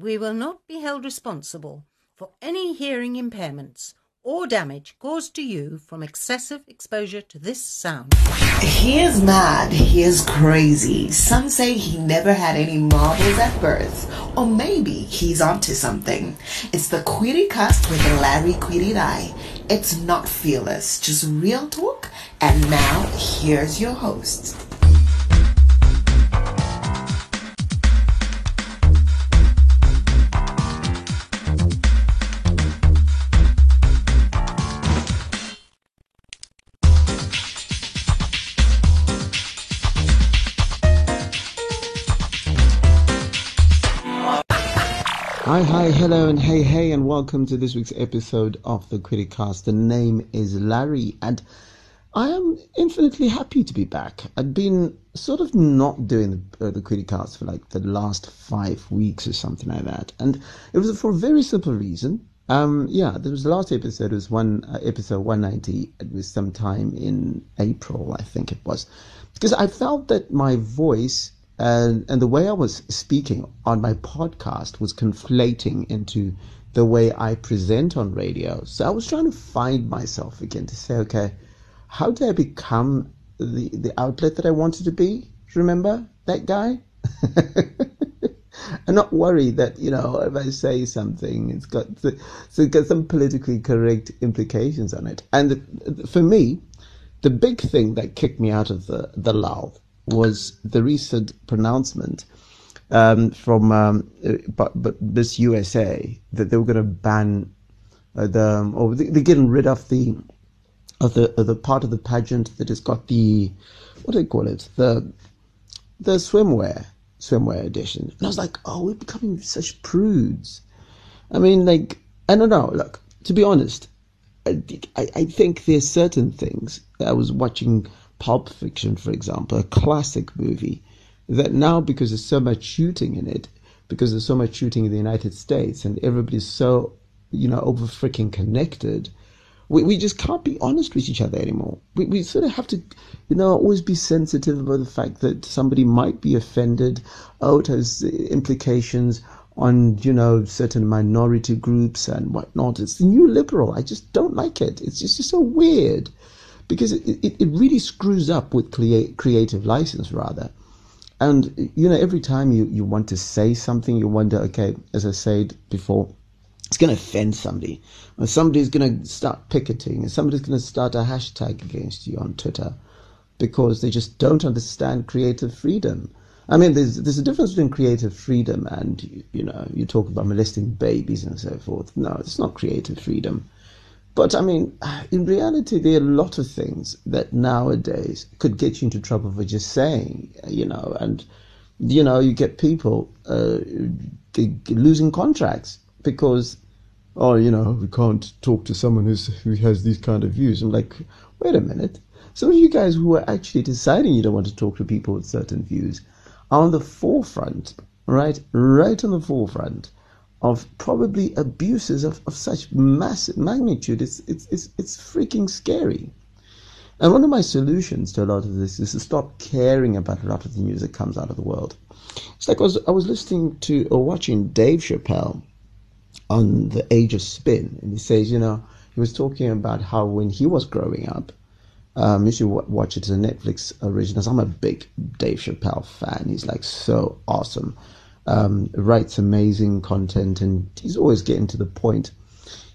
We will not be held responsible for any hearing impairments or damage caused to you from excessive exposure to this sound. He is mad. He is crazy. Some say he never had any marbles at birth. Or maybe he's onto something. It's the Query Cast with Larry Eye. It's not fearless, just real talk. And now, here's your host. Hi, hi, hello, and hey, hey, and welcome to this week's episode of the Criticast. The name is Larry, and I am infinitely happy to be back. I'd been sort of not doing the, uh, the for like the last five weeks or something like that, and it was for a very simple reason. Um, yeah, there was the last episode It was one uh, episode 190. It was sometime in April, I think it was, because I felt that my voice and and the way I was speaking on my podcast was conflating into the way I present on radio. So I was trying to find myself again to say, okay, how did I become the the outlet that I wanted to be? Remember that guy? and not worry that you know if I say something, it's got so it's got some politically correct implications on it. And the, for me, the big thing that kicked me out of the the lull was the recent pronouncement um, from um, but, but Miss USA that they were going to ban uh, the or they, are getting rid of the of the of the part of the pageant that has got the what do they call it? The the swimwear swimwear edition. And I was like oh we're becoming such prudes. I mean like I don't know. Look to be honest I, I, I think there's certain things I was watching Pulp Fiction, for example, a classic movie, that now because there's so much shooting in it, because there's so much shooting in the United States and everybody's so, you know, over freaking connected, we, we just can't be honest with each other anymore. We, we sort of have to, you know, always be sensitive about the fact that somebody might be offended. Oh, it has implications on, you know, certain minority groups and whatnot. It's the new liberal. I just don't like it. It's just, it's just so weird because it, it, it really screws up with creative license rather. And you know, every time you, you want to say something, you wonder, okay, as I said before, it's going to offend somebody. Or somebody's going to start picketing, and somebody's going to start a hashtag against you on Twitter because they just don't understand creative freedom. I mean, there's there's a difference between creative freedom and you know you talk about molesting babies and so forth. No, it's not creative freedom. But I mean, in reality, there are a lot of things that nowadays could get you into trouble for just saying, you know, and, you know, you get people uh, losing contracts because, oh, you know, we can't talk to someone who's, who has these kind of views. I'm like, wait a minute. Some of you guys who are actually deciding you don't want to talk to people with certain views are on the forefront, right? Right on the forefront of probably abuses of, of such massive magnitude. It's, it's, it's, it's freaking scary. And one of my solutions to a lot of this is to stop caring about a lot of the news that comes out of the world. It's like I was, I was listening to or watching Dave Chappelle on The Age of Spin, and he says, you know, he was talking about how when he was growing up, um, you should watch it as a Netflix original. I'm a big Dave Chappelle fan. He's like so awesome um, writes amazing content, and he's always getting to the point.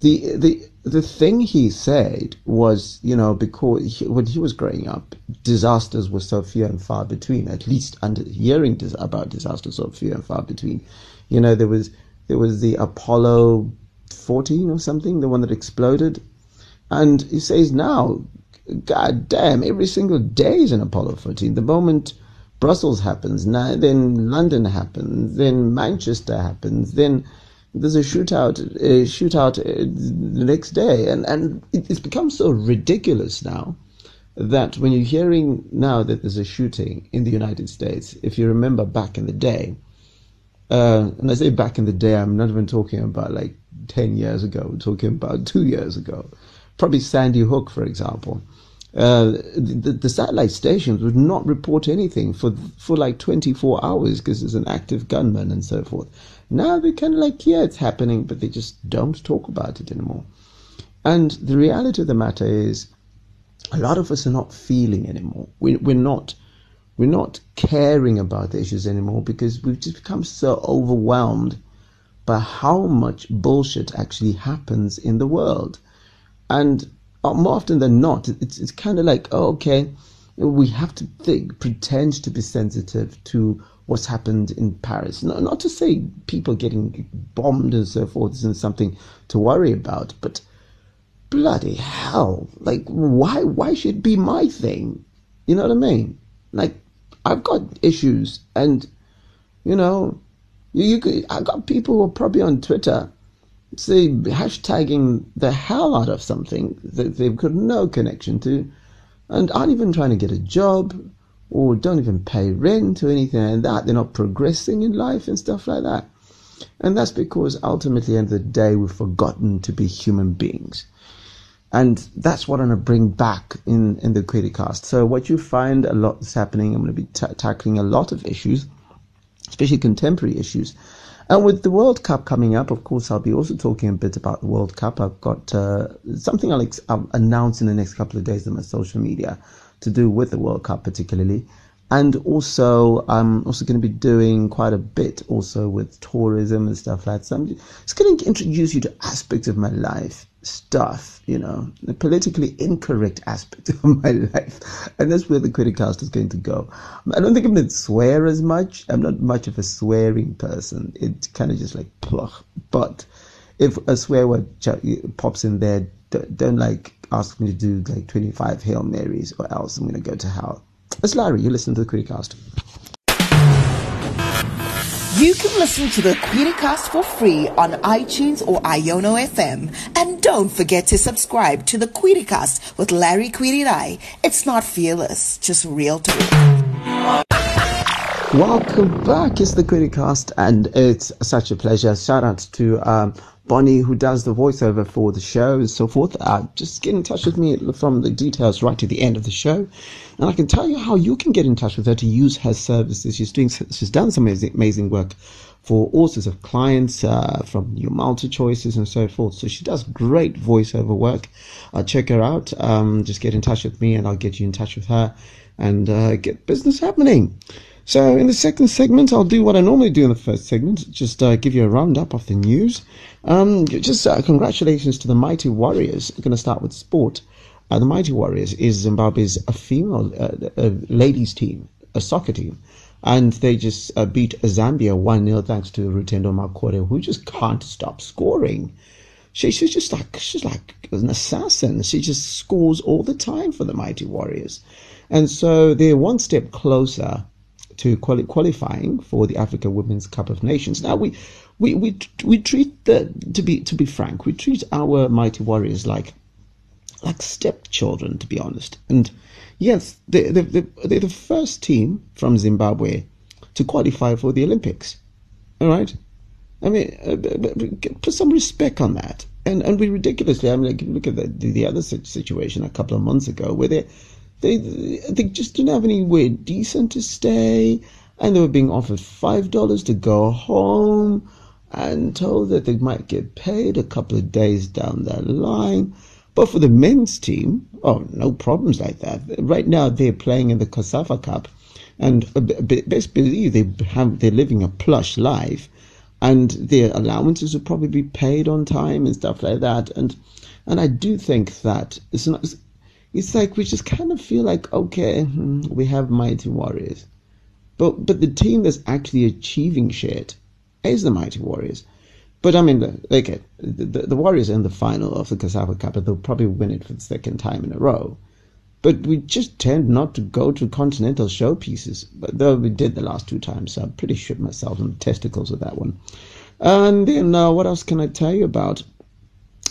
The the the thing he said was, you know, because he, when he was growing up, disasters were so few and far between. At least under hearing dis- about disasters so few and far between. You know, there was there was the Apollo 14 or something, the one that exploded, and he says now, God damn, every single day is an Apollo 14. The moment Brussels happens, now, then London happens, then Manchester happens, then there's a shootout, a shootout uh, the next day, and and it's become so ridiculous now that when you're hearing now that there's a shooting in the United States, if you remember back in the day, uh, and I say back in the day, I'm not even talking about like 10 years ago, I'm talking about two years ago, probably Sandy Hook, for example. Uh, the, the, satellite stations would not report anything for for like 24 hours because there's an active gunman and so forth. Now they're kind of like, yeah, it's happening, but they just don't talk about it anymore. And the reality of the matter is, a lot of us are not feeling anymore. We, we're not we're not caring about the issues anymore because we've just become so overwhelmed by how much bullshit actually happens in the world. And Uh, more often than not, it's, it's kind of like, oh, okay, we have to think, pretend to be sensitive to what's happened in Paris. Not, not to say people getting bombed and so forth isn't something to worry about, but bloody hell, like why why should be my thing? You know what I mean? Like I've got issues, and you know, you, you could, I got people who are probably on Twitter say hashtagging the hell out of something that they've got no connection to and aren't even trying to get a job or don't even pay rent or anything like that. They're not progressing in life and stuff like that. And that's because ultimately, at the end of the day, we've forgotten to be human beings. And that's what I'm going to bring back in, in the Criticast. So what you find a lot is happening, I'm going to be t- tackling a lot of issues, especially contemporary issues and with the World Cup coming up, of course, I'll be also talking a bit about the World Cup. I've got uh, something I'll, ex- I'll, announce in the next couple of days on my social media to do with the World Cup, particularly. And also, I'm also going to be doing quite a bit also with tourism and stuff like that. So I'm just going to introduce you to aspects of my life stuff, you know, the politically incorrect aspect of my life. And that's where the Criticast is going to go. I don't think I'm going to swear as much. I'm not much of a swearing person. It kind of just like, plug. But if a swear word pops in there, don't like ask me to do like 25 Hail Marys or else I'm going to go to hell. It's Larry. You listen to the Criticast. You can listen to the Querycast for free on iTunes or Iono FM. And don't forget to subscribe to the Querycast with Larry Query It's not fearless, just real talk. Welcome back. It's the Querycast, and it's such a pleasure. Shout out to um, Bonnie, who does the voiceover for the show and so forth. Uh, just get in touch with me from the details right to the end of the show. And I can tell you how you can get in touch with her to use her services. She's doing, she's done some amazing, amazing work for all sorts of clients, uh, from new multi choices and so forth. So she does great voiceover work. Uh, check her out. Um, just get in touch with me and I'll get you in touch with her and uh, get business happening. So in the second segment, I'll do what I normally do in the first segment, just uh, give you a roundup of the news. Um, just uh, congratulations to the Mighty Warriors. I'm going to start with sport. Uh, the Mighty Warriors is Zimbabwe's a female uh, ladies team, a soccer team, and they just uh, beat Zambia one 0 thanks to Rutendo Makore, who just can't stop scoring. She, she's just like she's like an assassin. She just scores all the time for the Mighty Warriors, and so they're one step closer to quali- qualifying for the Africa Women's Cup of Nations. Now we we we we treat the to be to be frank, we treat our Mighty Warriors like like stepchildren, to be honest. And yes, they, they, they're the first team from Zimbabwe to qualify for the Olympics. All right? I mean, uh, put some respect on that. And and we ridiculously, I mean, like, look at the, the other situation a couple of months ago where they, they, they just didn't have anywhere decent to stay and they were being offered $5 to go home and told that they might get paid a couple of days down the line. But for the men's team, oh, no problems like that. Right now, they're playing in the COSAFA Cup, and best believe they have they're living a plush life, and their allowances will probably be paid on time and stuff like that. And and I do think that it's not. It's like we just kind of feel like okay, hmm, we have mighty warriors, but but the team that's actually achieving shit is the mighty warriors. But I mean, okay, the, the, Warriors in the final of the COSAFA Cup, they'll probably win it for the second time in a row. But we just tend not to go to continental showpieces, but though we did the last two times, so I'm pretty sure myself in the testicles with that one. And then, uh, what else can I tell you about?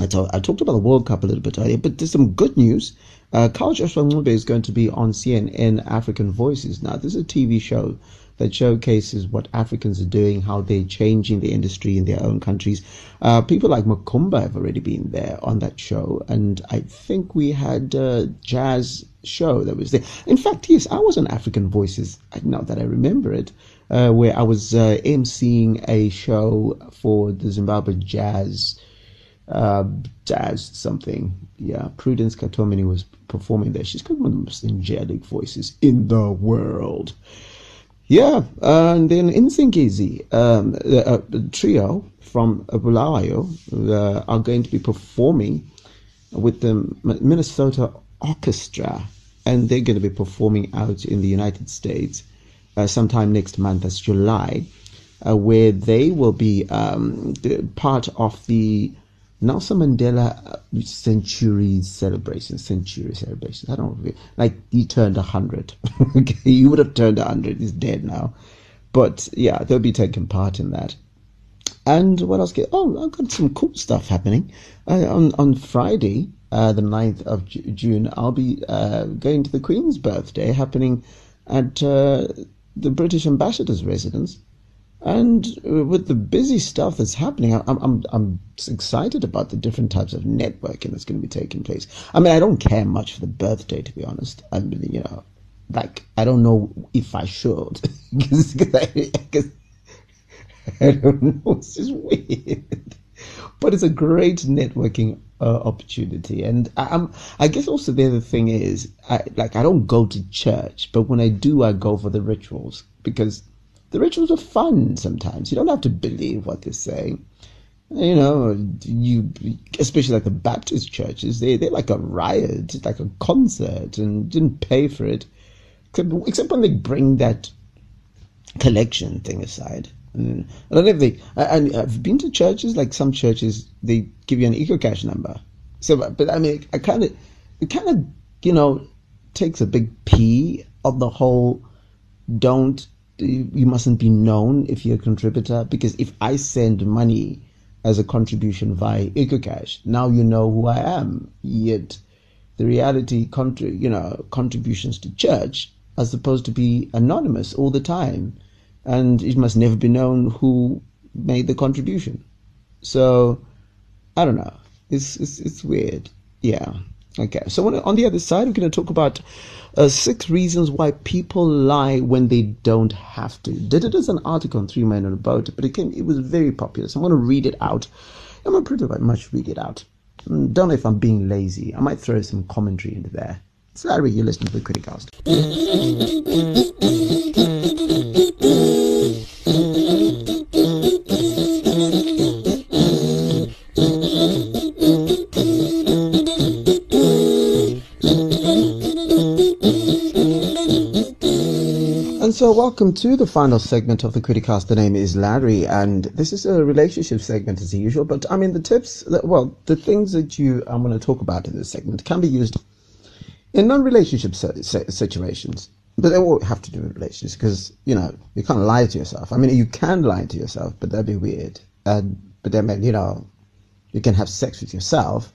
I, told, I talked about the World Cup a little bit earlier, but there's some good news. Uh, Carl Joshua Ncube is going to be on CNN African Voices. Now, this is a TV show that showcases what Africans are doing, how they're changing the industry in their own countries. Uh, people like Makumba have already been there on that show, and I think we had a jazz show that was there. In fact, yes, I was on African Voices, now that I remember it, uh, where I was uh, emceeing a show for the Zimbabwe Jazz uh, jazz something. Yeah, Prudence Katomeni was performing there. She's got one of the most angelic voices in the world. Yeah, and then Insingizi, um, the, uh, trio from Bulawayo uh, are going to be performing with the Minnesota Orchestra, and they're going to be performing out in the United States uh, sometime next month, that's July, uh, where they will be um, part of the Nelson Mandela uh, century celebration, century celebration. I don't know, like he turned hundred. okay, he would have turned hundred. He's dead now, but yeah, they'll be taking part in that. And what else? Oh, I've got some cool stuff happening uh, on on Friday, uh, the 9th of June. I'll be uh, going to the Queen's birthday happening at uh, the British Ambassador's residence and with the busy stuff that's happening, I'm, I'm, I'm excited about the different types of networking that's going to be taking place. I mean, I don't care much for the birthday, to be honest. I mean, you know, like, I don't know if I should. Because I, I don't know. It's just weird. But it's a great networking uh, opportunity. And I, am I guess also the other thing is, I, like, I don't go to church, but when I do, I go for the rituals because the rituals are fun sometimes. You don't have to believe what they're saying. You know, you especially like the Baptist churches, they they're like a riot, it's like a concert, and didn't pay for it, except, when they bring that collection thing aside. And I don't know if they. And I've been to churches like some churches they give you an EcoCash number. So, but I mean, I kind of, it kind of, you know, takes a big P of the whole. Don't you mustn't be known if you're a contributor because if I send money as a contribution via EcoCash, now you know who I am. Yet the reality, you know, contributions to church are supposed to be anonymous all the time, and it must never be known who made the contribution. So I don't know. It's it's, it's weird. Yeah. Okay. So on the other side, we're going to talk about uh, six reasons why people lie when they don't have to. Did it as an article on Three Men on a Boat, but it came. It was very popular. So I'm going to read it out. I'm going to pretty much read it out. Mm, don't know if I'm being lazy. I might throw some commentary into there. So Larry, you listen to the Criticast. welcome to the final segment of the Criticast. The name is Larry, and this is a relationship segment as usual. But I mean, the tips, that, well, the things that you I'm going to talk about in this segment can be used in non-relationship situations, but they won't have to do with relationships because you know you can't lie to yourself. I mean, you can lie to yourself, but that'd be weird. And but then you know, you can have sex with yourself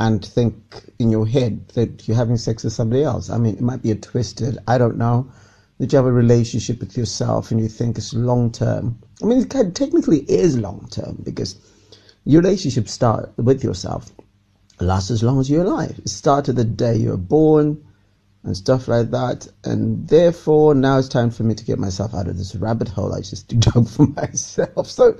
and think in your head that you're having sex with somebody else. I mean, it might be a twisted. I don't know that you have a relationship with yourself and you think it's long term. I mean, it kind of technically is long term because your relationship start with yourself lasts as long as you're alive. It started the day you were born and stuff like that. And therefore, now it's time for me to get myself out of this rabbit hole I just dug for myself. So,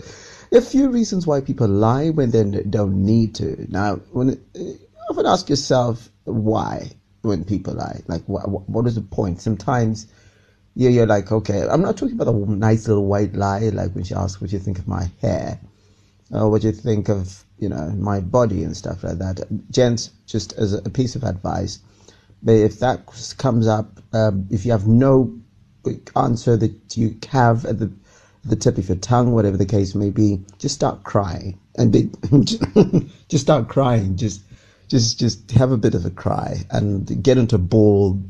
a few reasons why people lie when they don't need to. Now, when eh, often ask yourself why when people lie. Like, what, what is the point? Sometimes yeah, you're like, okay, I'm not talking about a nice little white lie, like when she asks what you think of my hair, or what you think of, you know, my body and stuff like that. Gents, just as a piece of advice, if that comes up, um, if you have no answer that you have at the the tip of your tongue, whatever the case may be, just start crying and be, just start crying. Just, just, just have a bit of a cry and get into a ball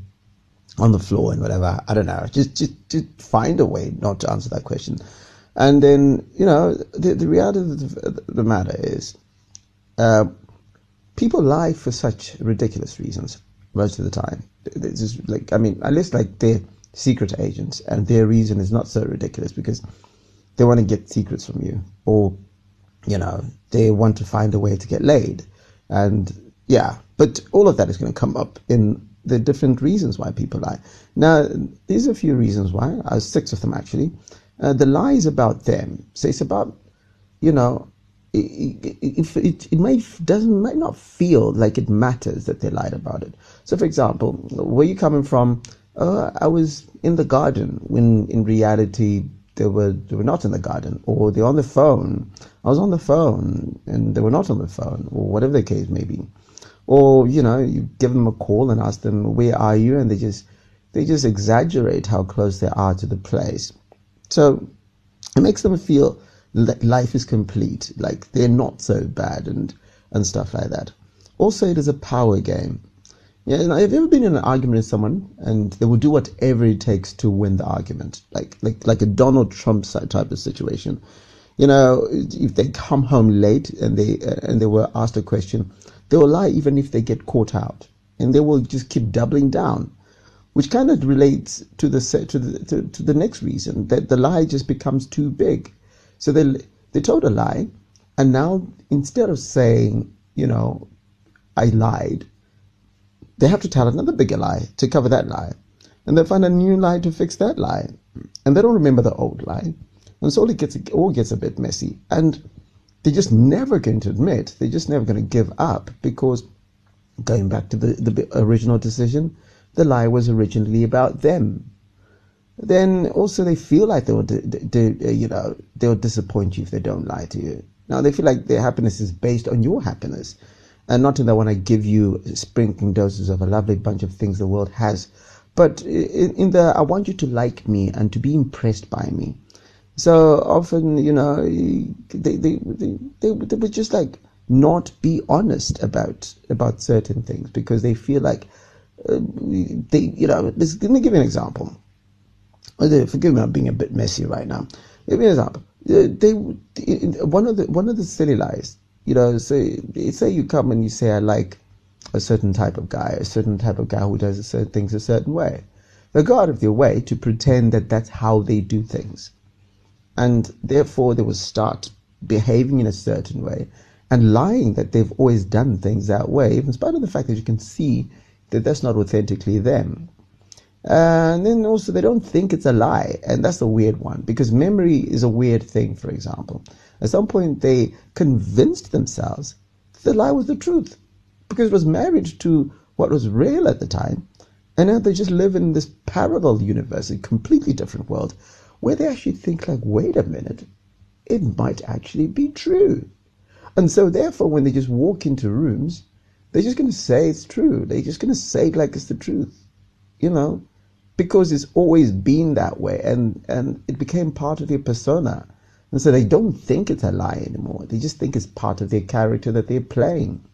on the floor and whatever. I don't know. Just, just, just find a way not to answer that question. And then, you know, the, the reality of the, the matter is, uh, people lie for such ridiculous reasons most of the time. It's just like, I mean, unless like they're secret agents, and their reason is not so ridiculous because they want to get secrets from you, or you know, they want to find a way to get laid, and yeah, but all of that is going to come up in the different reasons why people lie. Now, there's a few reasons why. Uh, six of them actually. Uh, the lie is about them. So it's about, you know, it, it, it, it might doesn't might not feel like it matters that they lied about it. So, for example, where you coming from? Uh, I was in the garden when in reality they were they were not in the garden, or they're on the phone. I was on the phone and they were not on the phone, or whatever the case may be. Or you know, you give them a call and ask them where are you, and they just they just exaggerate how close they are to the place. So it makes them feel that life is complete, like they're not so bad and and stuff like that. Also, it is a power game. Yeah, have you ever been in an argument with someone and they will do whatever it takes to win the argument, like like like a Donald Trump type of situation? You know, if they come home late and they uh, and they were asked a question, they will lie even if they get caught out, and they will just keep doubling down, which kind of relates to the to the to, to the next reason that the lie just becomes too big. So they they told a lie, and now instead of saying, you know, I lied, they have to tell another bigger lie to cover that lie, and they find a new lie to fix that lie, and they don't remember the old lie, and so it gets it all gets a bit messy. And they're just never going to admit, they're just never going to give up because going back to the, the original decision, the lie was originally about them. Then also they feel like they will, you know, they'll disappoint you if they don't lie to you. Now they feel like their happiness is based on your happiness, and not that I want to give you sprinkling doses of a lovely bunch of things the world has, but in, in the I want you to like me and to be impressed by me. So often, you know, they, they, they, they, would just like not be honest about about certain things because they feel like uh, they, you know, this, let me give you an example. Forgive me, I'm being a bit messy right now. Give me an example. Uh, they, one of the one of the silly lies, you know, say say you come and you say I like a certain type of guy, a certain type of guy who does certain things a certain way. They go out of their way to pretend that that's how they do things and therefore they will start behaving in a certain way and lying that they've always done things that way, in spite of the fact that you can see that that's not authentically them. And then also they don't think it's a lie, and that's the weird one because memory is a weird thing. For example, at some point they convinced themselves that the lie was the truth because it was married to what was real at the time, and now they just live in this parallel universe, a completely different world, where they actually think like, wait a minute, it might actually be true. And so therefore, when they just walk into rooms, they're just going to say it's true. They're just going to say it like it's the truth, you know, because it's always been that way, and and it became part of their persona. And so they don't think it's a lie anymore. They just think it's part of their character that they're playing.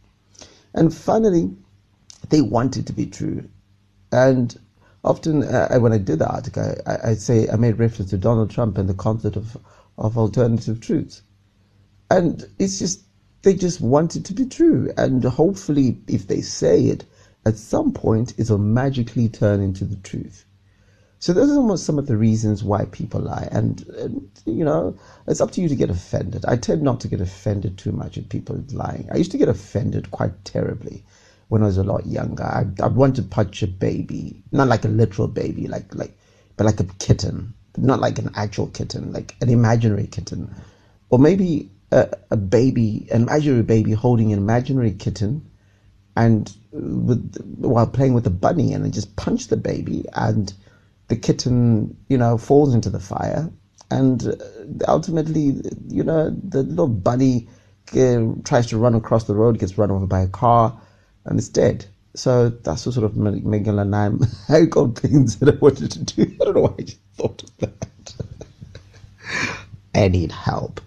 And finally, they want it to be true. And often uh, when I did the article, I, I say I made reference to Donald Trump and the concept of of alternative truths, and it's just they just want it to be true, and hopefully, if they say it, at some point it'll magically turn into the truth. So those are almost some of the reasons why people lie, and, and, you know, it's up to you to get offended. I tend not to get offended too much at people lying. I used to get offended quite terribly when I was a lot younger. I, I'd want to punch a baby, not like a literal baby, like like, but like a kitten, not like an actual kitten, like an imaginary kitten, or maybe a, a baby, an imaginary baby holding an imaginary kitten, and with while playing with the bunny, and then just punch the baby, and the kitten, you know, falls into the fire, and uh, ultimately, you know, the little bunny uh, tries to run across the road, gets run over by a car and it's dead. So that's the sort of Miguel and I got things that I wanted to do. I don't know why I just thought of that. I need help.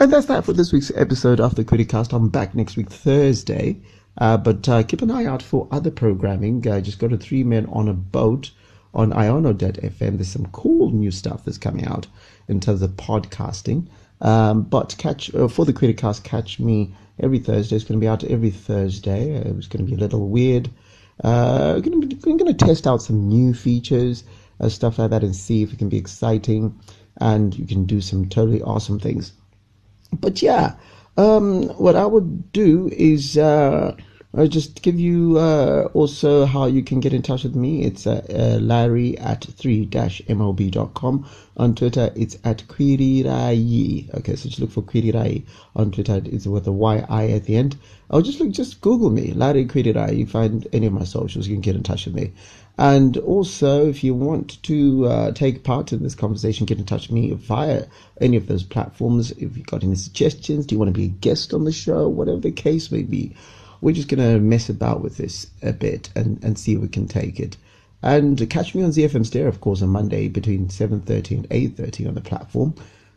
And that's that for this week's episode of the Criticast. I'm back next week, Thursday. Uh, but uh, keep an eye out for other programming. Uh, just go to Three Men on a Boat on iono.fm. There's some cool new stuff that's coming out in terms of podcasting. Um, but catch uh, for the Criticast, catch me every Thursday. It's going to be out every Thursday. Uh, it's going to be a little weird. Uh, we're going to, going to test out some new features uh, stuff like that and see if it can be exciting and you can do some totally awesome things. But yeah, um, what I would do is uh, I'll just give you uh, also how you can get in touch with me. It's uh, uh, Larry at 3-mob.com. On Twitter, it's at Kwirirayi. Okay, so just look for Kwirirayi on Twitter. It's with a Y-I at the end. Or just look, just Google me, Larry Kwirirayi. You find any of my socials, you can get in touch with me. And also, if you want to uh, take part in this conversation, get in touch with me via any of those platforms. If you've got any suggestions, do you want to be a guest on the show, whatever the case may be we're just going to mess about with this a bit and, and see if we can take it. And catch me on ZFM Stereo, of course, on Monday between 7.30 and 8.30 on the platform.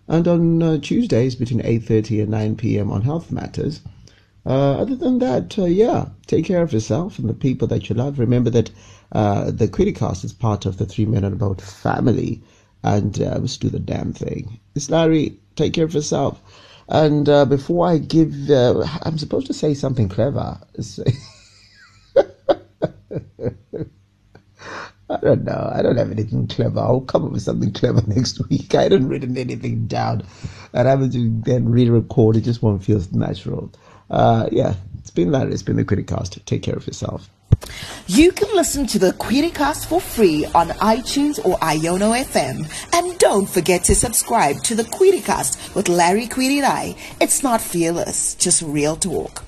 And on uh, Tuesdays between 8.30 and 9 p.m. on Health Matters. Uh, other than that, uh, yeah, take care of yourself and the people that you love. Remember that uh, the Criticast is part of the Three Men and a Boat family. And uh, let's do the damn thing. It's Larry. Take care of yourself. And uh, before I give, uh, I'm supposed to say something clever. I don't know. I don't have anything clever. I'll come up with something clever next week. I haven't written anything down. And I haven't to then re-record. It just won't feel natural. Uh, yeah, it's been that. It's been the Criticast. Take care of yourself. You can listen to the Criticast for free on iTunes or Iono FM. And don't forget to subscribe to the Criticast with Larry Kwirirayi. It's not fearless, just real talk.